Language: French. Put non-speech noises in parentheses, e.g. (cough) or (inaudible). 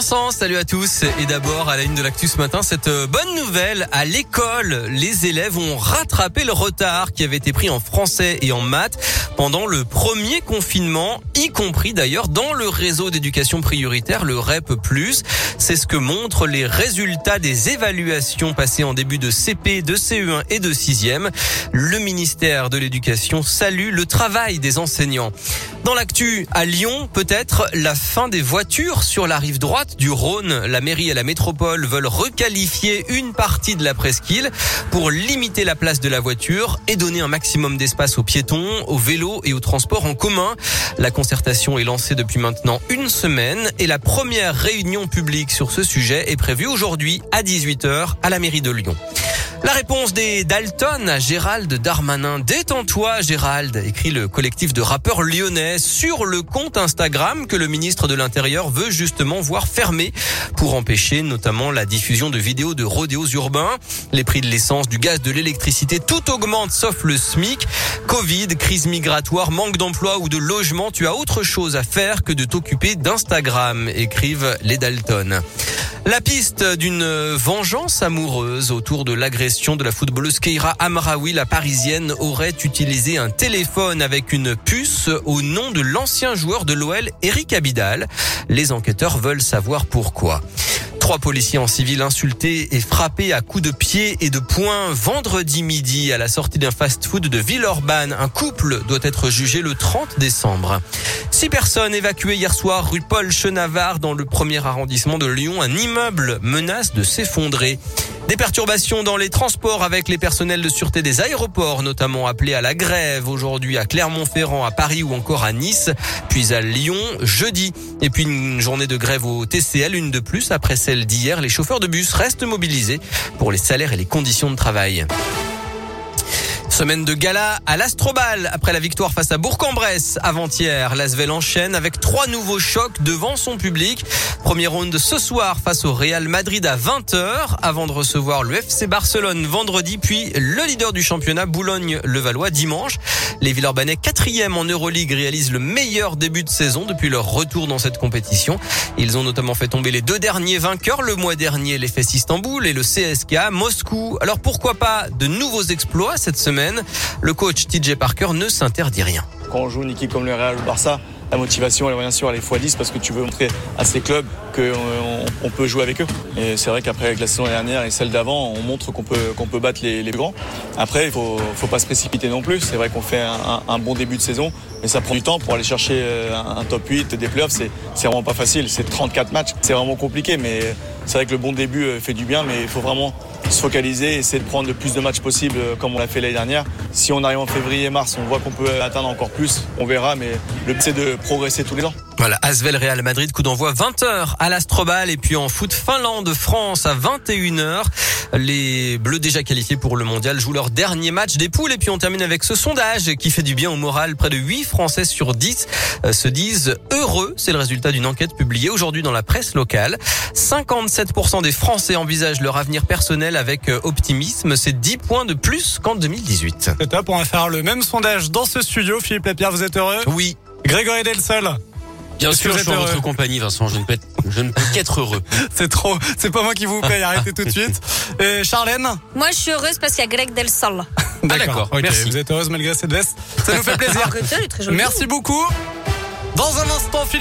Salut à tous. Et d'abord, à la ligne de l'actu ce matin, cette euh, bonne nouvelle. À l'école, les élèves ont rattrapé le retard qui avait été pris en français et en maths pendant le premier confinement, y compris d'ailleurs dans le réseau d'éducation prioritaire, le REP+. C'est ce que montrent les résultats des évaluations passées en début de CP, de CE1 et de 6e. Le ministère de l'Éducation salue le travail des enseignants. Dans l'actu, à Lyon, peut-être la fin des voitures sur la rive droite du Rhône. La mairie et la métropole veulent requalifier une partie de la presqu'île pour limiter la place de la voiture et donner un maximum d'espace aux piétons, aux vélos et aux transports en commun. La concertation est lancée depuis maintenant une semaine et la première réunion publique sur ce sujet est prévue aujourd'hui à 18h à la mairie de Lyon. La réponse des Dalton à Gérald Darmanin. Détends-toi, Gérald, écrit le collectif de rappeurs lyonnais sur le compte Instagram que le ministre de l'Intérieur veut justement voir fermé pour empêcher notamment la diffusion de vidéos de rodéos urbains. Les prix de l'essence, du gaz, de l'électricité, tout augmente sauf le SMIC. Covid, crise migratoire, manque d'emploi ou de logement, tu as autre chose à faire que de t'occuper d'Instagram, écrivent les Dalton. La piste d'une vengeance amoureuse autour de l'agression de la footballeuse Keira Amraoui, la parisienne, aurait utilisé un téléphone avec une puce au nom de l'ancien joueur de l'OL, Eric Abidal. Les enquêteurs veulent savoir pourquoi. Trois policiers en civil insultés et frappés à coups de pied et de poing vendredi midi à la sortie d'un fast-food de Villeurbanne. Un couple doit être jugé le 30 décembre. Six personnes évacuées hier soir rue Paul Chenavard dans le premier arrondissement de Lyon. Un immeuble menace de s'effondrer. Des perturbations dans les transports avec les personnels de sûreté des aéroports, notamment appelés à la grève aujourd'hui à Clermont-Ferrand, à Paris ou encore à Nice, puis à Lyon jeudi. Et puis une journée de grève au TCL, une de plus après celle d'hier. Les chauffeurs de bus restent mobilisés pour les salaires et les conditions de travail. Semaine de gala à l'Astrobal après la victoire face à Bourg-en-Bresse avant-hier. L'Asvel enchaîne avec trois nouveaux chocs devant son public. Premier round ce soir face au Real Madrid à 20h avant de recevoir le FC Barcelone vendredi puis le leader du championnat Boulogne-Levallois dimanche. Les Villeurbanais quatrième en Euroleague réalisent le meilleur début de saison depuis leur retour dans cette compétition. Ils ont notamment fait tomber les deux derniers vainqueurs le mois dernier, l'FS Istanbul et le CSK Moscou. Alors pourquoi pas de nouveaux exploits cette semaine? Le coach TJ Parker ne s'interdit rien. Quand on joue une équipe comme le Real ou Barça, la motivation, elle, bien sûr, elle est x10 parce que tu veux montrer à ces clubs qu'on on peut jouer avec eux. Et c'est vrai qu'après, la saison dernière et celle d'avant, on montre qu'on peut, qu'on peut battre les, les grands. Après, il faut, faut pas se précipiter non plus. C'est vrai qu'on fait un, un, bon début de saison, mais ça prend du temps pour aller chercher euh, un, top 8 des playoffs. C'est, c'est vraiment pas facile. C'est 34 matchs. C'est vraiment compliqué, mais c'est vrai que le bon début euh, fait du bien, mais il faut vraiment se focaliser, essayer de prendre le plus de matchs possible euh, comme on l'a fait l'année dernière. Si on arrive en février-mars, on voit qu'on peut atteindre encore plus, on verra, mais le but c'est de progresser tous les ans. Voilà, Asvel Real Madrid, coup d'envoi 20h à l'Astrobal et puis en foot Finlande France à 21h. Les Bleus déjà qualifiés pour le mondial jouent leur dernier match des poules et puis on termine avec ce sondage qui fait du bien au moral. Près de 8 Français sur 10 euh, se disent heureux. C'est le résultat d'une enquête publiée aujourd'hui dans la presse locale. 57% des Français envisagent leur avenir personnel avec euh, optimisme. C'est 10 points de plus qu'en 2018. C'est top, on va faire le même sondage dans ce studio. Philippe Lapierre, vous êtes heureux? Oui. Grégory Delsol Bien sûr, je suis en votre compagnie, Vincent. Je ne peux, je ne peux qu'être heureux. (laughs) c'est trop. C'est pas moi qui vous paye. (laughs) Arrêtez tout de suite. Et Charlène Moi, je suis heureuse parce qu'il y a Greg Del Sol. (laughs) D'accord. Merci. Vous êtes heureuse malgré cette veste. Ça nous fait plaisir. Merci beaucoup. Dans un instant, Philippe.